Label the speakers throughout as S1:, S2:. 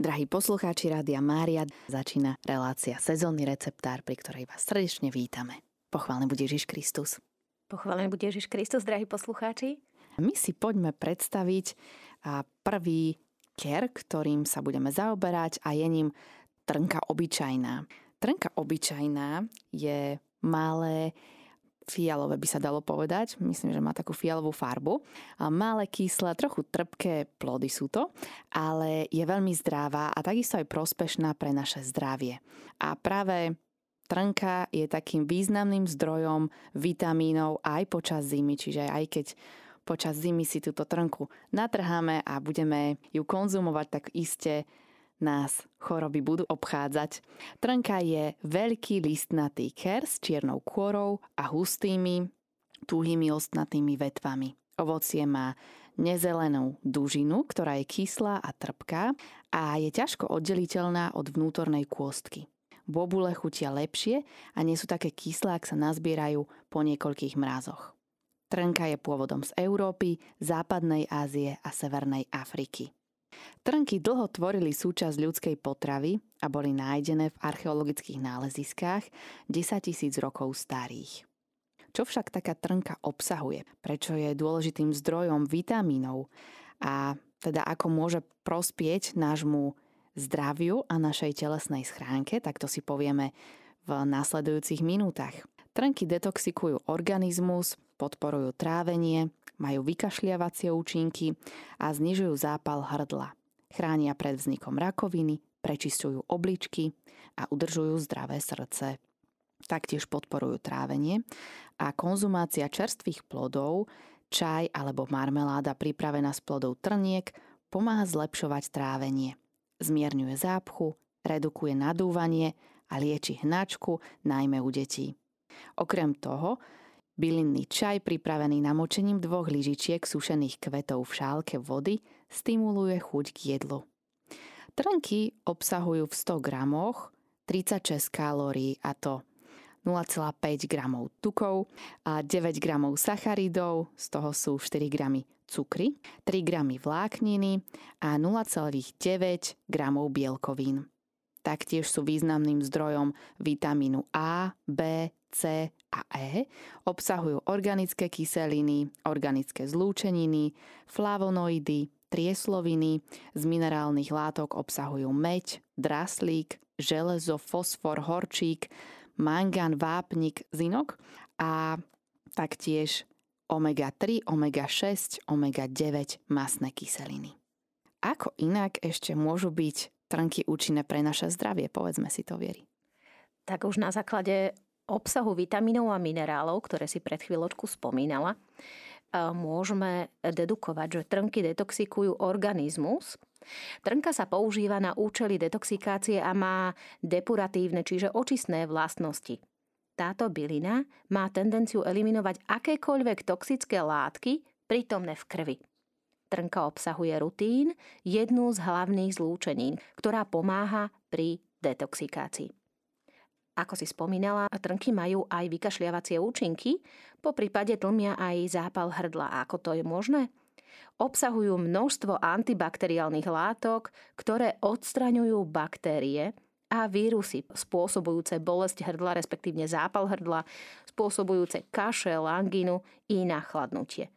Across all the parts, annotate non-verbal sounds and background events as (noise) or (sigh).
S1: Drahí poslucháči Rádia Mária, začína relácia Sezónny receptár, pri ktorej vás srdečne vítame. Pochválený bude Ježiš Kristus.
S2: Pochválený bude Ježiš Kristus, drahí poslucháči.
S1: My si poďme predstaviť prvý ker, ktorým sa budeme zaoberať a je ním trnka obyčajná. Trnka obyčajná je malé fialové by sa dalo povedať. Myslím, že má takú fialovú farbu. Malé, kyslé, trochu trpké plody sú to, ale je veľmi zdravá a takisto aj prospešná pre naše zdravie. A práve trnka je takým významným zdrojom vitamínov aj počas zimy, čiže aj keď počas zimy si túto trnku natrháme a budeme ju konzumovať, tak iste nás choroby budú obchádzať. Trnka je veľký listnatý ker s čiernou kôrou a hustými, tuhými ostnatými vetvami. Ovocie má nezelenú dužinu, ktorá je kyslá a trpká a je ťažko oddeliteľná od vnútornej kôstky. Bobule chutia lepšie a nie sú také kyslé, ak sa nazbierajú po niekoľkých mrázoch. Trnka je pôvodom z Európy, západnej Ázie a severnej Afriky. Trnky dlho tvorili súčasť ľudskej potravy a boli nájdené v archeologických náleziskách 10 tisíc rokov starých. Čo však taká trnka obsahuje? Prečo je dôležitým zdrojom vitamínov? A teda ako môže prospieť nášmu zdraviu a našej telesnej schránke, tak to si povieme v následujúcich minútach. Trnky detoxikujú organizmus, podporujú trávenie, majú vykašliavacie účinky a znižujú zápal hrdla. Chránia pred vznikom rakoviny, prečistujú obličky a udržujú zdravé srdce. Taktiež podporujú trávenie a konzumácia čerstvých plodov, čaj alebo marmeláda pripravená z plodov trniek pomáha zlepšovať trávenie. Zmierňuje zápchu, redukuje nadúvanie a lieči hnačku, najmä u detí. Okrem toho, bylinný čaj pripravený namočením dvoch lyžičiek sušených kvetov v šálke vody stimuluje chuť k jedlu. Trnky obsahujú v 100 gramoch 36 kalórií a to 0,5 gramov tukov a 9 gramov sacharidov, z toho sú 4 gramy cukry, 3 gramy vlákniny a 0,9 gramov bielkovín. Taktiež sú významným zdrojom vitamínu A, B, C a E. Obsahujú organické kyseliny, organické zlúčeniny, flavonoidy, triesloviny. Z minerálnych látok obsahujú meď, draslík, železo, fosfor, horčík, mangán, vápnik, zinok a taktiež omega-3, omega-6, omega-9 masné kyseliny. Ako inak ešte môžu byť trnky účinné pre naše zdravie? Povedzme si to, Viery.
S2: Tak už na základe obsahu vitamínov a minerálov, ktoré si pred chvíľočku spomínala, môžeme dedukovať, že trnky detoxikujú organizmus. Trnka sa používa na účely detoxikácie a má depuratívne, čiže očistné vlastnosti. Táto bylina má tendenciu eliminovať akékoľvek toxické látky prítomné v krvi. Trnka obsahuje rutín, jednu z hlavných zlúčenín, ktorá pomáha pri detoxikácii. Ako si spomínala, trnky majú aj vykašľiavacie účinky, po prípade tlmia aj zápal hrdla. Ako to je možné? Obsahujú množstvo antibakteriálnych látok, ktoré odstraňujú baktérie a vírusy spôsobujúce bolesť hrdla, respektívne zápal hrdla, spôsobujúce kašel, angínu i nachladnutie.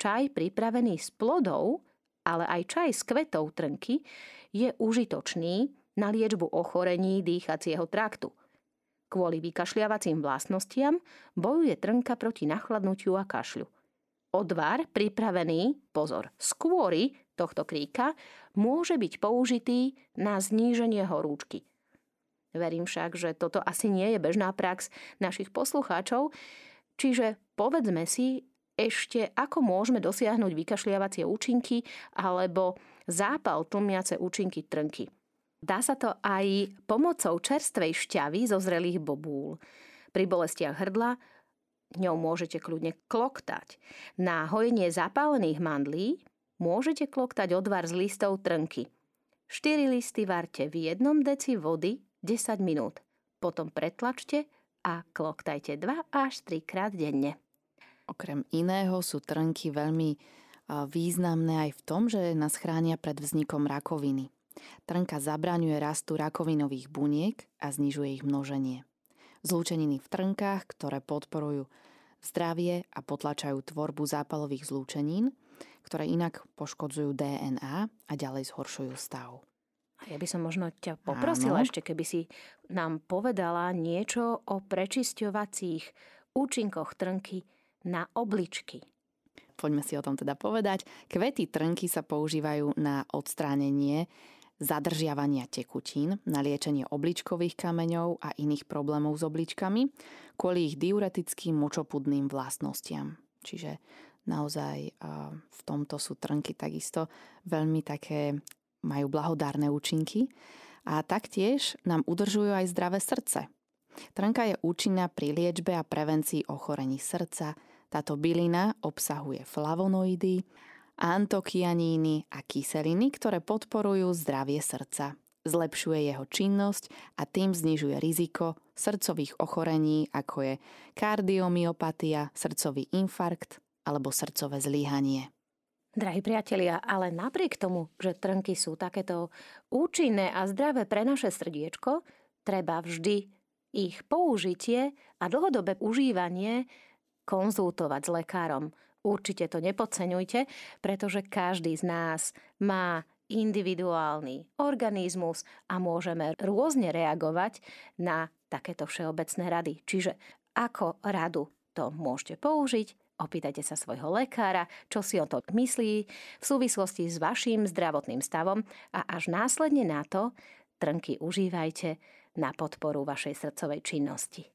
S2: Čaj pripravený z plodov, ale aj čaj z kvetov trnky je užitočný na liečbu ochorení dýchacieho traktu. Kvôli vykašľiavacím vlastnostiam bojuje trnka proti nachladnutiu a kašľu. Odvar pripravený, pozor, skôry tohto kríka môže byť použitý na zníženie horúčky. Verím však, že toto asi nie je bežná prax našich poslucháčov, čiže povedzme si, ešte ako môžeme dosiahnuť vykašliavacie účinky alebo zápal tlmiace účinky trnky. Dá sa to aj pomocou čerstvej šťavy zo zrelých bobúl. Pri bolestiach hrdla ňou môžete kľudne kloktať. Na hojenie zapálených mandlí môžete kloktať odvar z listov trnky. 4 listy varte v jednom deci vody 10 minút. Potom pretlačte a kloktajte 2 až 3 krát denne.
S1: Okrem iného sú trnky veľmi významné aj v tom, že nás chránia pred vznikom rakoviny. Trnka zabraňuje rastu rakovinových buniek a znižuje ich množenie. Zlúčeniny v trnkách, ktoré podporujú zdravie a potlačajú tvorbu zápalových zlúčenín, ktoré inak poškodzujú DNA a ďalej zhoršujú stav.
S2: Ja by som možno ťa poprosila Áno. ešte, keby si nám povedala niečo o prečisťovacích účinkoch trnky na obličky.
S1: Poďme si o tom teda povedať. Kvety trnky sa používajú na odstránenie zadržiavania tekutín, na liečenie obličkových kameňov a iných problémov s obličkami kvôli ich diuretickým močopudným vlastnostiam. Čiže naozaj v tomto sú trnky takisto veľmi také majú blahodárne účinky a taktiež nám udržujú aj zdravé srdce. Trnka je účinná pri liečbe a prevencii ochorení srdca. Táto bylina obsahuje flavonoidy, antokianíny a kyseliny, ktoré podporujú zdravie srdca. Zlepšuje jeho činnosť a tým znižuje riziko srdcových ochorení, ako je kardiomyopatia, srdcový infarkt alebo srdcové zlíhanie.
S2: Drahí priatelia, ale napriek tomu, že trnky sú takéto účinné a zdravé pre naše srdiečko, treba vždy ich použitie a dlhodobé užívanie konzultovať s lekárom. Určite to nepodceňujte, pretože každý z nás má individuálny organizmus a môžeme rôzne reagovať na takéto všeobecné rady. Čiže ako radu to môžete použiť, Opýtajte sa svojho lekára, čo si o to myslí v súvislosti s vašim zdravotným stavom a až následne na to trnky užívajte na podporu vašej srdcovej činnosti.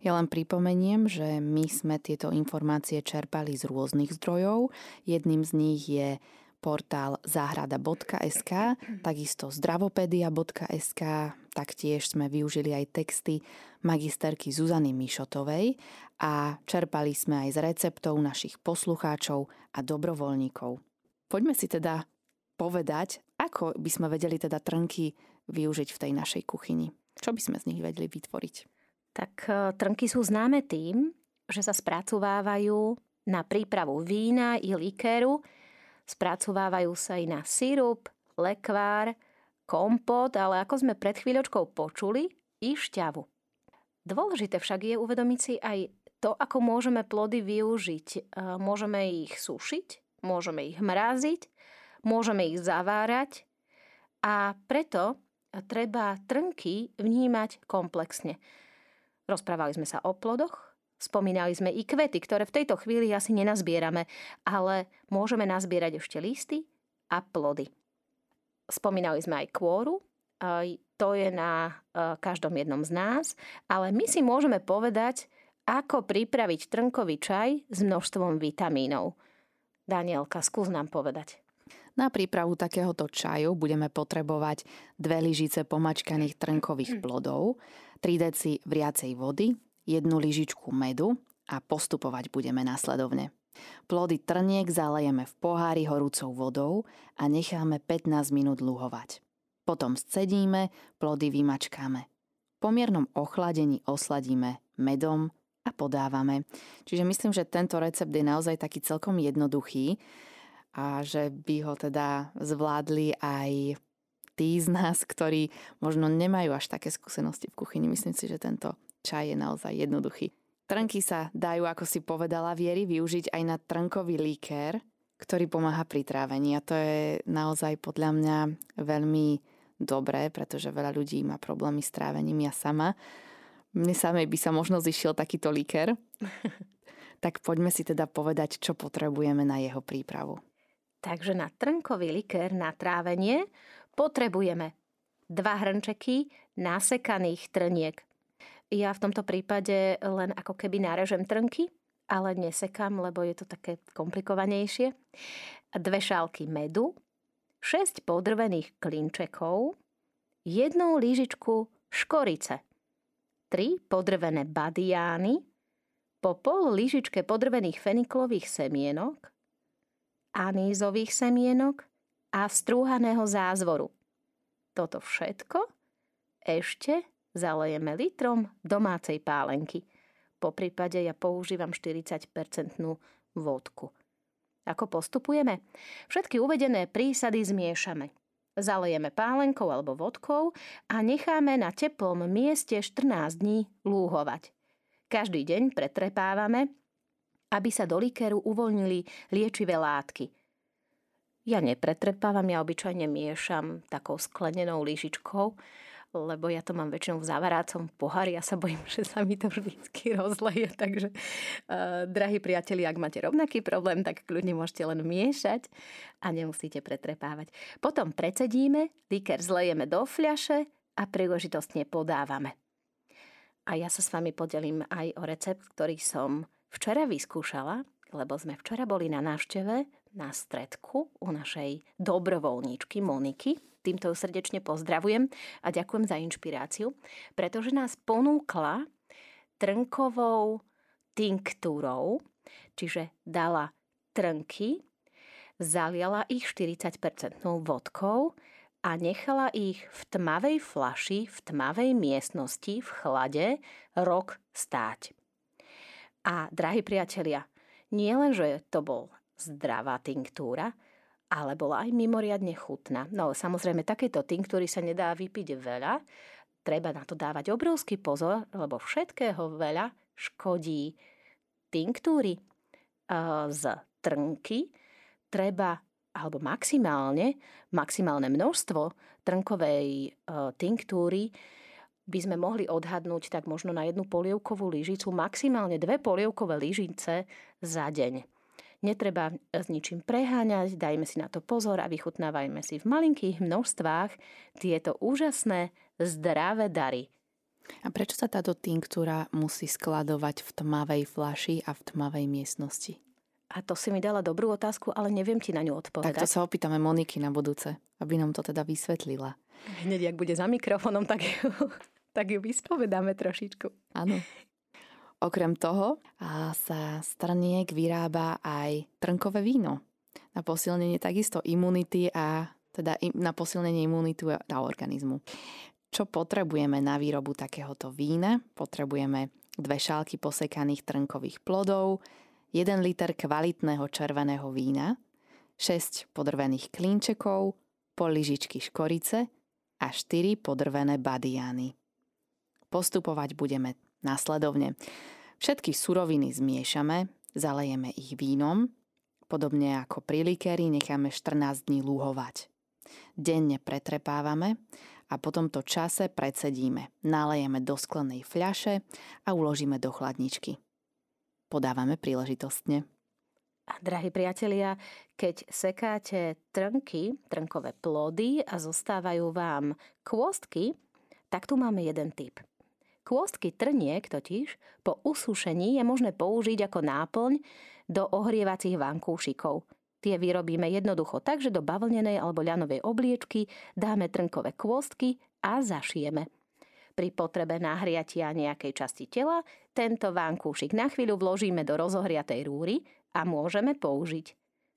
S1: Ja len pripomeniem, že my sme tieto informácie čerpali z rôznych zdrojov. Jedným z nich je portál záhrada.sk, takisto zdravopedia.sk, taktiež sme využili aj texty magisterky Zuzany Mišotovej a čerpali sme aj z receptov našich poslucháčov a dobrovoľníkov. Poďme si teda povedať, ako by sme vedeli teda trnky využiť v tej našej kuchyni. Čo by sme z nich vedeli vytvoriť?
S2: Tak e, trnky sú známe tým, že sa spracovávajú na prípravu vína i likéru, Spracovávajú sa i na sirup, lekvár, kompot, ale ako sme pred chvíľočkou počuli, i šťavu. Dôležité však je uvedomiť si aj to, ako môžeme plody využiť. E, môžeme ich sušiť, môžeme ich mraziť, môžeme ich zavárať a preto treba trnky vnímať komplexne. Rozprávali sme sa o plodoch, Spomínali sme i kvety, ktoré v tejto chvíli asi nenazbierame, ale môžeme nazbierať ešte listy a plody. Spomínali sme aj kôru, to je na e, každom jednom z nás, ale my si môžeme povedať, ako pripraviť trnkový čaj s množstvom vitamínov. Danielka, skús nám povedať.
S1: Na prípravu takéhoto čaju budeme potrebovať dve lyžice pomačkaných trnkových plodov, 3 deci vriacej vody, jednu lyžičku medu a postupovať budeme následovne. Plody trniek zalejeme v pohári horúcou vodou a necháme 15 minút luhovať. Potom scedíme, plody vymačkáme. Po miernom ochladení osladíme medom a podávame. Čiže myslím, že tento recept je naozaj taký celkom jednoduchý a že by ho teda zvládli aj tí z nás, ktorí možno nemajú až také skúsenosti v kuchyni. Myslím si, že tento Čaj je naozaj jednoduchý. Trnky sa dajú, ako si povedala Viery, využiť aj na trnkový líker, ktorý pomáha pri trávení. A to je naozaj podľa mňa veľmi dobré, pretože veľa ľudí má problémy s trávením. Ja sama. Mne samej by sa možno zišiel takýto líker. (laughs) tak poďme si teda povedať, čo potrebujeme na jeho prípravu.
S2: Takže na trnkový likér na trávenie potrebujeme dva hrnčeky nasekaných trniek ja v tomto prípade len ako keby nárežem trnky, ale nesekám, lebo je to také komplikovanejšie. Dve šálky medu, 6 podrvených klinčekov, jednu lížičku škorice, 3 podrvené badiány, po pol lyžičke podrvených feniklových semienok, anízových semienok a strúhaného zázvoru. Toto všetko ešte zalejeme litrom domácej pálenky. Po prípade ja používam 40-percentnú vodku. Ako postupujeme? Všetky uvedené prísady zmiešame. zalejeme pálenkou alebo vodkou a necháme na teplom mieste 14 dní lúhovať. Každý deň pretrepávame, aby sa do likeru uvoľnili liečivé látky. Ja nepretrepávam, ja obyčajne miešam takou sklenenou lyžičkou, lebo ja to mám väčšinou v zavarácom pohári, ja sa bojím, (laughs) že sa mi to vždycky rozleje, takže uh, drahí priatelia, ak máte rovnaký problém, tak kľudne môžete len miešať a nemusíte pretrepávať. Potom precedíme, liker zlejeme do fľaše a príležitostne podávame. A ja sa s vami podelím aj o recept, ktorý som včera vyskúšala, lebo sme včera boli na návšteve na stredku u našej dobrovoľníčky Moniky, Týmto ju srdečne pozdravujem a ďakujem za inšpiráciu, pretože nás ponúkla trnkovou tinktúrou, čiže dala trnky, zaliala ich 40% vodkou a nechala ich v tmavej flaši, v tmavej miestnosti, v chlade rok stáť. A drahí priatelia, nie len, že to bol zdravá tinktúra, ale bola aj mimoriadne chutná. No samozrejme, takéto tinktúry sa nedá vypiť veľa, treba na to dávať obrovský pozor, lebo všetkého veľa škodí tinktúry z trnky, treba alebo maximálne, maximálne množstvo trnkovej tinktúry by sme mohli odhadnúť tak možno na jednu polievkovú lyžicu, maximálne dve polievkové lyžice za deň. Netreba s ničím preháňať, dajme si na to pozor a vychutnávajme si v malinkých množstvách tieto úžasné zdravé dary.
S1: A prečo sa táto tinktúra musí skladovať v tmavej flaši a v tmavej miestnosti?
S2: A to si mi dala dobrú otázku, ale neviem ti na ňu odpovedať.
S1: Tak to sa opýtame Moniky na budúce, aby nám to teda vysvetlila.
S2: Hneď, ak bude za mikrofónom, tak ju, (laughs) tak ju vyspovedáme trošičku.
S1: Áno. Okrem toho sa z trniek vyrába aj trnkové víno na posilnenie takisto imunity a teda na posilnenie imunitu a organizmu. Čo potrebujeme na výrobu takéhoto vína? Potrebujeme dve šálky posekaných trnkových plodov, 1 liter kvalitného červeného vína, 6 podrvených klínčekov, pol lyžičky škorice a 4 podrvené badiany. Postupovať budeme následovne. Všetky suroviny zmiešame, zalejeme ich vínom, podobne ako pri likéri necháme 14 dní lúhovať. Denne pretrepávame a po tomto čase predsedíme, nalejeme do sklenej fľaše a uložíme do chladničky. Podávame príležitostne.
S2: A drahí priatelia, keď sekáte trnky, trnkové plody a zostávajú vám kôstky, tak tu máme jeden tip – Kôstky trniek totiž po usúšení je možné použiť ako náplň do ohrievacích vankúšikov. Tie vyrobíme jednoducho tak, že do bavlnenej alebo ľanovej obliečky dáme trnkové kôstky a zašijeme. Pri potrebe nahriatia nejakej časti tela tento vankúšik na chvíľu vložíme do rozohriatej rúry a môžeme použiť.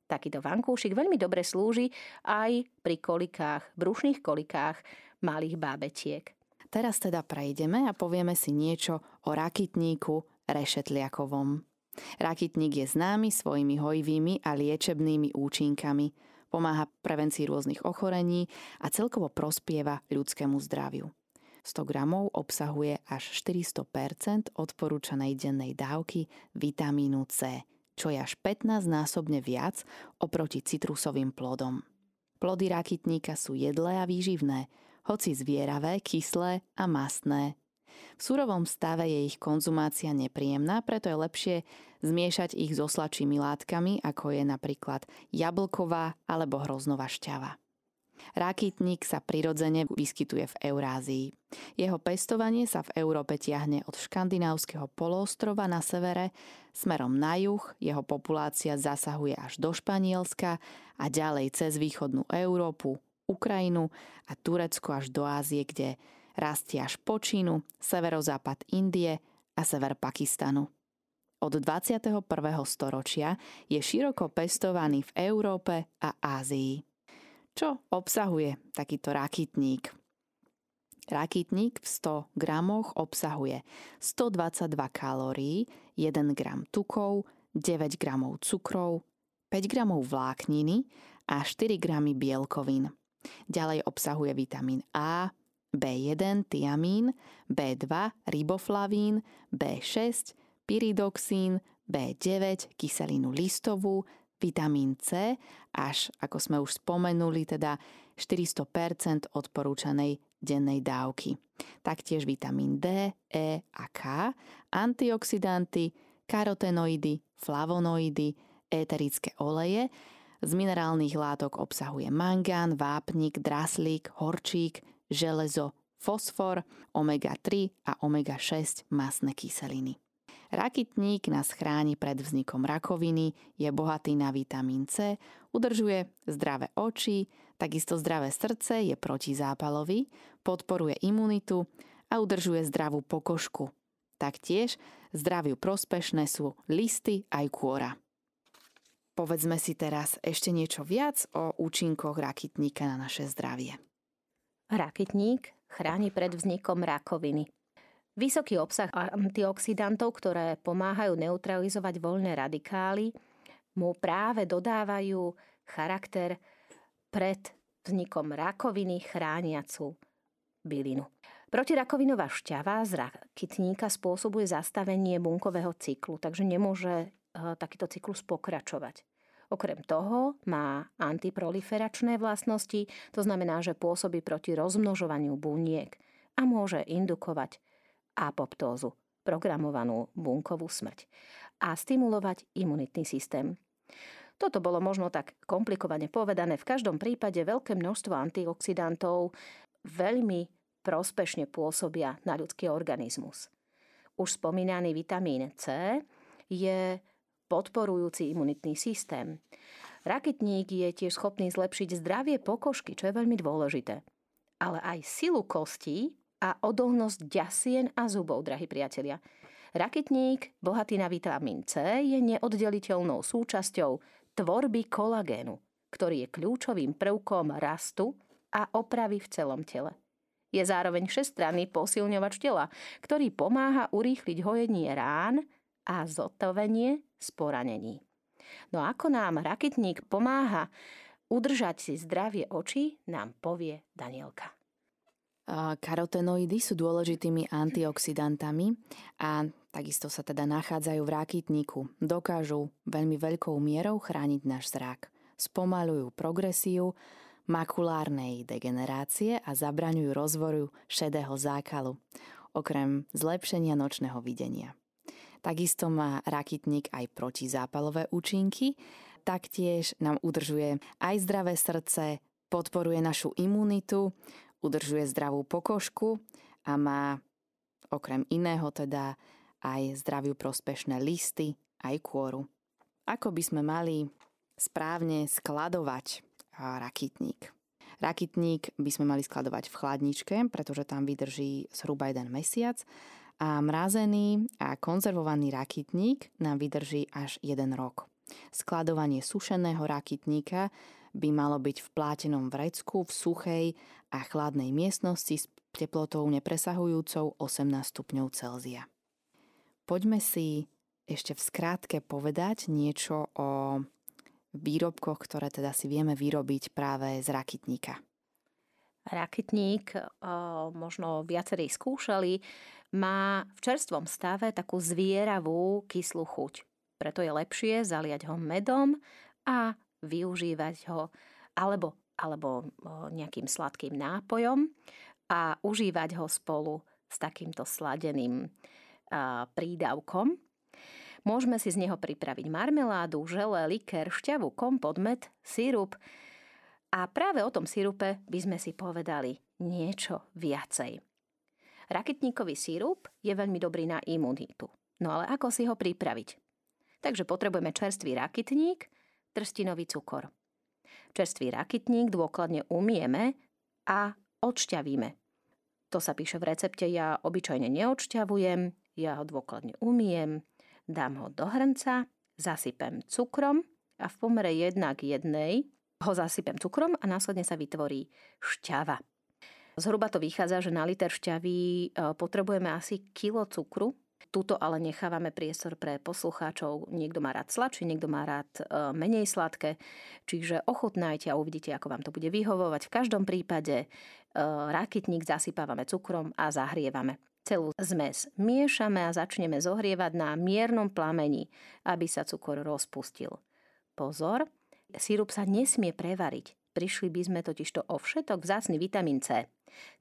S2: Takýto vankúšik veľmi dobre slúži aj pri kolikách, brušných kolikách malých bábetiek.
S1: Teraz teda prejdeme a povieme si niečo o rakitníku rešetliakovom. Rakitník je známy svojimi hojivými a liečebnými účinkami, pomáha prevencii rôznych ochorení a celkovo prospieva ľudskému zdraviu. 100 gramov obsahuje až 400% odporúčanej dennej dávky vitamínu C, čo je až 15 násobne viac oproti citrusovým plodom. Plody rakitníka sú jedlé a výživné, hoci zvieravé, kyslé a mastné. V surovom stave je ich konzumácia nepríjemná, preto je lepšie zmiešať ich so sladšími látkami, ako je napríklad jablková alebo hroznová šťava. Rákytník sa prirodzene vyskytuje v Eurázii. Jeho pestovanie sa v Európe tiahne od škandinávskeho poloostrova na severe smerom na juh, jeho populácia zasahuje až do Španielska a ďalej cez východnú Európu, Ukrajinu a Turecko až do Ázie, kde rastie až po Čínu, severozápad Indie a sever Pakistanu. Od 21. storočia je široko pestovaný v Európe a Ázii. Čo obsahuje takýto rakitník? Rakitník v 100 gramoch obsahuje 122 kalórií, 1 gram tukov, 9 gramov cukrov, 5 gramov vlákniny a 4 gramy bielkovín. Ďalej obsahuje vitamín A, B1 tiamín, B2 riboflavín, B6 pyridoxín, B9 kyselinu listovú, vitamín C až, ako sme už spomenuli, teda 400% odporúčanej dennej dávky. Taktiež vitamín D, E a K, antioxidanty, karotenoidy, flavonoidy, éterické oleje, z minerálnych látok obsahuje mangán, vápnik, draslík, horčík, železo, fosfor, omega-3 a omega-6 masné kyseliny. Rakitník nás chráni pred vznikom rakoviny, je bohatý na vitamín C, udržuje zdravé oči, takisto zdravé srdce, je protizápalový, podporuje imunitu a udržuje zdravú pokožku. Taktiež zdraviu prospešné sú listy aj kôra. Povedzme si teraz ešte niečo viac o účinkoch rakitníka na naše zdravie.
S2: Rakitník chráni pred vznikom rakoviny. Vysoký obsah antioxidantov, ktoré pomáhajú neutralizovať voľné radikály, mu práve dodávajú charakter pred vznikom rakoviny chrániacu bylinu. Protirakovinová šťava z rakitníka spôsobuje zastavenie bunkového cyklu, takže nemôže takýto cyklus pokračovať. Okrem toho má antiproliferačné vlastnosti, to znamená, že pôsobí proti rozmnožovaniu buniek a môže indukovať apoptózu, programovanú bunkovú smrť a stimulovať imunitný systém. Toto bolo možno tak komplikovane povedané. V každom prípade veľké množstvo antioxidantov veľmi prospešne pôsobia na ľudský organizmus. Už spomínaný vitamín C je podporujúci imunitný systém. Raketník je tiež schopný zlepšiť zdravie pokožky, čo je veľmi dôležité. Ale aj silu kostí a odolnosť ďasien a zubov, drahí priatelia. Raketník, bohatý na vitamín C, je neoddeliteľnou súčasťou tvorby kolagénu, ktorý je kľúčovým prvkom rastu a opravy v celom tele. Je zároveň všestranný posilňovač tela, ktorý pomáha urýchliť hojenie rán a zotovenie z poranení. No ako nám raketník pomáha udržať si zdravie očí, nám povie Danielka.
S1: Karotenoidy sú dôležitými antioxidantami a takisto sa teda nachádzajú v rakitníku. Dokážu veľmi veľkou mierou chrániť náš zrak. Spomalujú progresiu makulárnej degenerácie a zabraňujú rozvoru šedého zákalu, okrem zlepšenia nočného videnia. Takisto má rakitník aj protizápalové účinky, taktiež nám udržuje aj zdravé srdce, podporuje našu imunitu, udržuje zdravú pokožku a má okrem iného teda aj zdraviu prospešné listy, aj kôru. Ako by sme mali správne skladovať rakitník? Rakitník by sme mali skladovať v chladničke, pretože tam vydrží zhruba jeden mesiac a mrazený a konzervovaný rakitník nám vydrží až 1 rok. Skladovanie sušeného rakitníka by malo byť v plátenom vrecku v suchej a chladnej miestnosti s teplotou nepresahujúcou 18 stupňov Celzia. Poďme si ešte v skrátke povedať niečo o výrobkoch, ktoré teda si vieme vyrobiť práve z rakitníka.
S2: Rakitník možno viacerí skúšali má v čerstvom stave takú zvieravú kyslú chuť. Preto je lepšie zaliať ho medom a využívať ho alebo, alebo nejakým sladkým nápojom a užívať ho spolu s takýmto sladeným prídavkom. Môžeme si z neho pripraviť marmeládu, žele, liker, šťavu, kompot, med, sirup. A práve o tom sirupe by sme si povedali niečo viacej. Raketníkový sírup je veľmi dobrý na imunitu. No ale ako si ho pripraviť? Takže potrebujeme čerstvý rakitník, trstinový cukor. Čerstvý rakitník dôkladne umieme a odšťavíme. To sa píše v recepte, ja obyčajne neodšťavujem, ja ho dôkladne umiem, dám ho do hrnca, zasypem cukrom a v pomere 1 k 1 ho zasypem cukrom a následne sa vytvorí šťava. Zhruba to vychádza, že na liter šťavy e, potrebujeme asi kilo cukru Tuto ale nechávame priestor pre poslucháčov. Niekto má rád sladšie, niekto má rád e, menej sladké. Čiže ochutnajte a uvidíte, ako vám to bude vyhovovať. V každom prípade e, rakitník zasypávame cukrom a zahrievame. Celú zmes miešame a začneme zohrievať na miernom plameni, aby sa cukor rozpustil. Pozor, sírup sa nesmie prevariť. Prišli by sme totižto o všetok vzácny vitamín C.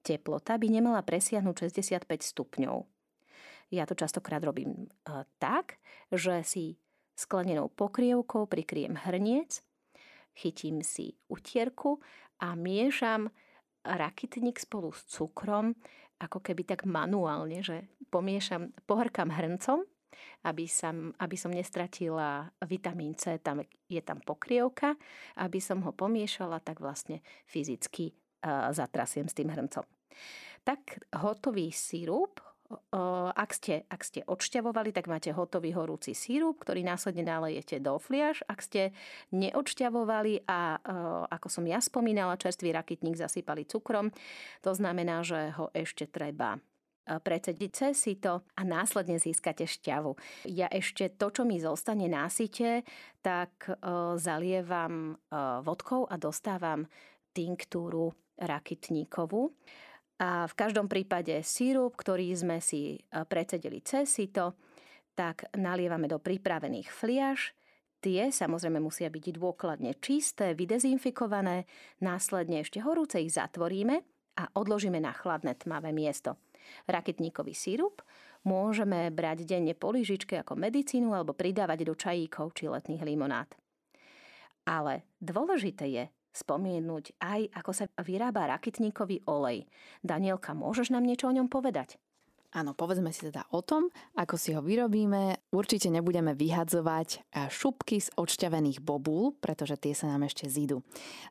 S2: Teplota by nemala presiahnuť 65 stupňov. Ja to častokrát robím uh, tak, že si sklenenou pokrievkou prikriem hrniec, chytím si utierku a miešam rakitník spolu s cukrom, ako keby tak manuálne, že pomiešam, pohrkam hrncom, aby, som, aby som nestratila vitamín C, tam je tam pokrievka, aby som ho pomiešala, tak vlastne fyzicky uh, zatrasiem s tým hrncom. Tak hotový sírup ak ste, ak ste odšťavovali, tak máte hotový horúci sírup, ktorý následne nalejete do fliaž. Ak ste neodšťavovali a ako som ja spomínala, čerstvý rakitník zasypali cukrom, to znamená, že ho ešte treba precediť cez sito a následne získate šťavu. Ja ešte to, čo mi zostane na site, tak zalievam vodkou a dostávam tinktúru rakitníkovú. A v každom prípade sírup, ktorý sme si e, precedili cez sito, tak nalievame do pripravených fliaž. Tie samozrejme musia byť dôkladne čisté, vydezinfikované, následne ešte horúce ich zatvoríme a odložíme na chladné tmavé miesto. Raketníkový sírup môžeme brať denne po lyžičke ako medicínu alebo pridávať do čajíkov či letných limonád. Ale dôležité je, spomienúť aj, ako sa vyrába rakitníkový olej. Danielka, môžeš nám niečo o ňom povedať?
S1: Áno, povedzme si teda o tom, ako si ho vyrobíme. Určite nebudeme vyhadzovať šupky z odšťavených bobúl, pretože tie sa nám ešte zídu.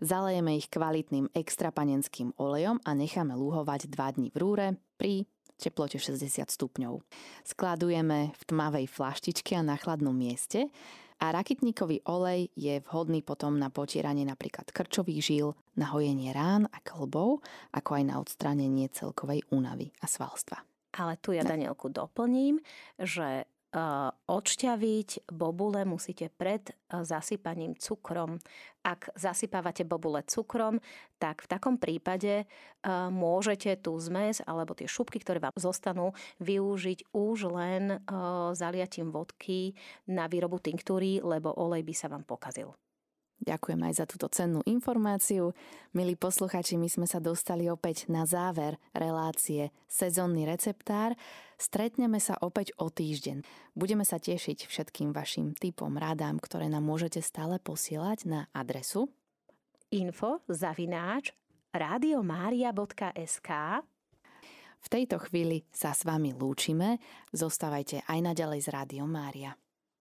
S1: Zalejeme ich kvalitným extrapanenským olejom a necháme lúhovať 2 dní v rúre pri teplote 60 stupňov. Skladujeme v tmavej flaštičke a na chladnom mieste a rakitníkový olej je vhodný potom na potieranie napríklad krčových žíl, na hojenie rán a klbov, ako aj na odstránenie celkovej únavy a svalstva.
S2: Ale tu ja Danielku doplním, že odšťaviť bobule musíte pred zasypaním cukrom. Ak zasypávate bobule cukrom, tak v takom prípade môžete tú zmes alebo tie šupky, ktoré vám zostanú, využiť už len zaliatím vodky na výrobu tinktúry, lebo olej by sa vám pokazil.
S1: Ďakujem aj za túto cennú informáciu. Milí posluchači, my sme sa dostali opäť na záver relácie Sezónny receptár. Stretneme sa opäť o týždeň. Budeme sa tešiť všetkým vašim typom, rádám, ktoré nám môžete stále posielať na adresu
S2: info zavináč radiomaria.sk
S1: V tejto chvíli sa s vami lúčime. Zostávajte aj naďalej z Rádio Mária.